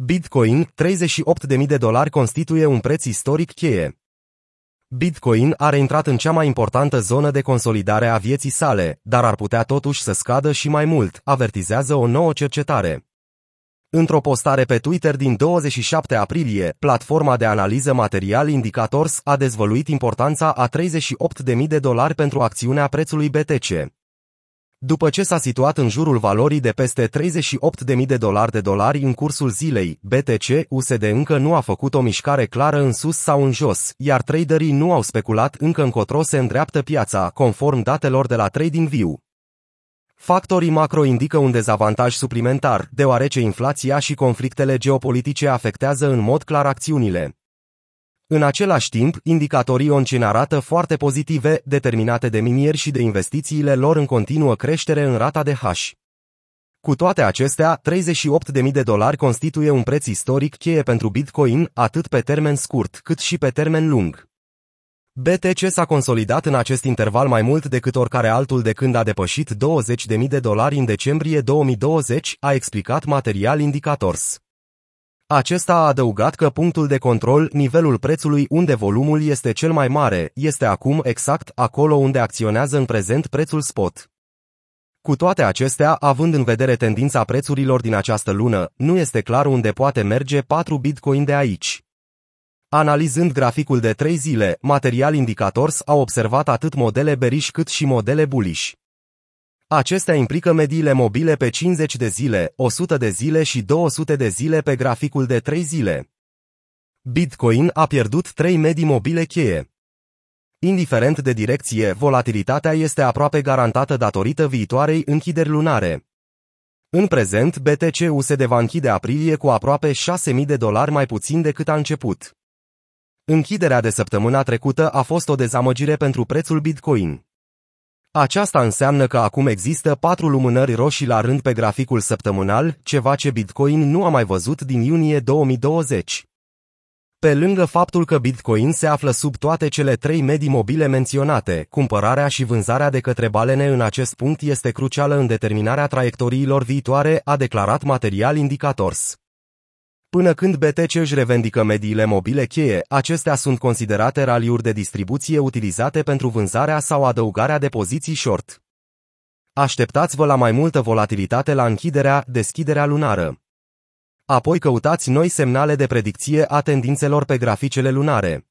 Bitcoin, 38.000 de dolari constituie un preț istoric cheie. Bitcoin are intrat în cea mai importantă zonă de consolidare a vieții sale, dar ar putea totuși să scadă și mai mult, avertizează o nouă cercetare. Într-o postare pe Twitter din 27 aprilie, platforma de analiză material Indicators a dezvăluit importanța a 38.000 de dolari pentru acțiunea prețului BTC. După ce s-a situat în jurul valorii de peste 38.000 de dolari de dolari în cursul zilei, BTC USD încă nu a făcut o mișcare clară în sus sau în jos, iar traderii nu au speculat încă încotro se îndreaptă piața, conform datelor de la TradingView. Factorii macro indică un dezavantaj suplimentar, deoarece inflația și conflictele geopolitice afectează în mod clar acțiunile. În același timp, indicatorii ONCIN arată foarte pozitive, determinate de minieri și de investițiile lor în continuă creștere în rata de H. Cu toate acestea, 38.000 de dolari constituie un preț istoric cheie pentru Bitcoin, atât pe termen scurt, cât și pe termen lung. BTC s-a consolidat în acest interval mai mult decât oricare altul de când a depășit 20.000 de dolari în decembrie 2020, a explicat Material Indicators. Acesta a adăugat că punctul de control, nivelul prețului unde volumul este cel mai mare, este acum exact acolo unde acționează în prezent prețul spot. Cu toate acestea, având în vedere tendința prețurilor din această lună, nu este clar unde poate merge 4 Bitcoin de aici. Analizând graficul de 3 zile, Material Indicators a observat atât modele bearish cât și modele bullish. Acestea implică mediile mobile pe 50 de zile, 100 de zile și 200 de zile pe graficul de 3 zile. Bitcoin a pierdut 3 medii mobile cheie. Indiferent de direcție, volatilitatea este aproape garantată datorită viitoarei închideri lunare. În prezent, BTC-USD va închide aprilie cu aproape 6.000 de dolari mai puțin decât a început. Închiderea de săptămâna trecută a fost o dezamăgire pentru prețul Bitcoin. Aceasta înseamnă că acum există patru lumânări roșii la rând pe graficul săptămânal, ceva ce Bitcoin nu a mai văzut din iunie 2020. Pe lângă faptul că Bitcoin se află sub toate cele trei medii mobile menționate, cumpărarea și vânzarea de către balene în acest punct este crucială în determinarea traiectoriilor viitoare, a declarat Material Indicators. Până când BTC își revendică mediile mobile cheie, acestea sunt considerate raliuri de distribuție utilizate pentru vânzarea sau adăugarea de poziții short. Așteptați-vă la mai multă volatilitate la închiderea, deschiderea lunară. Apoi căutați noi semnale de predicție a tendințelor pe graficele lunare.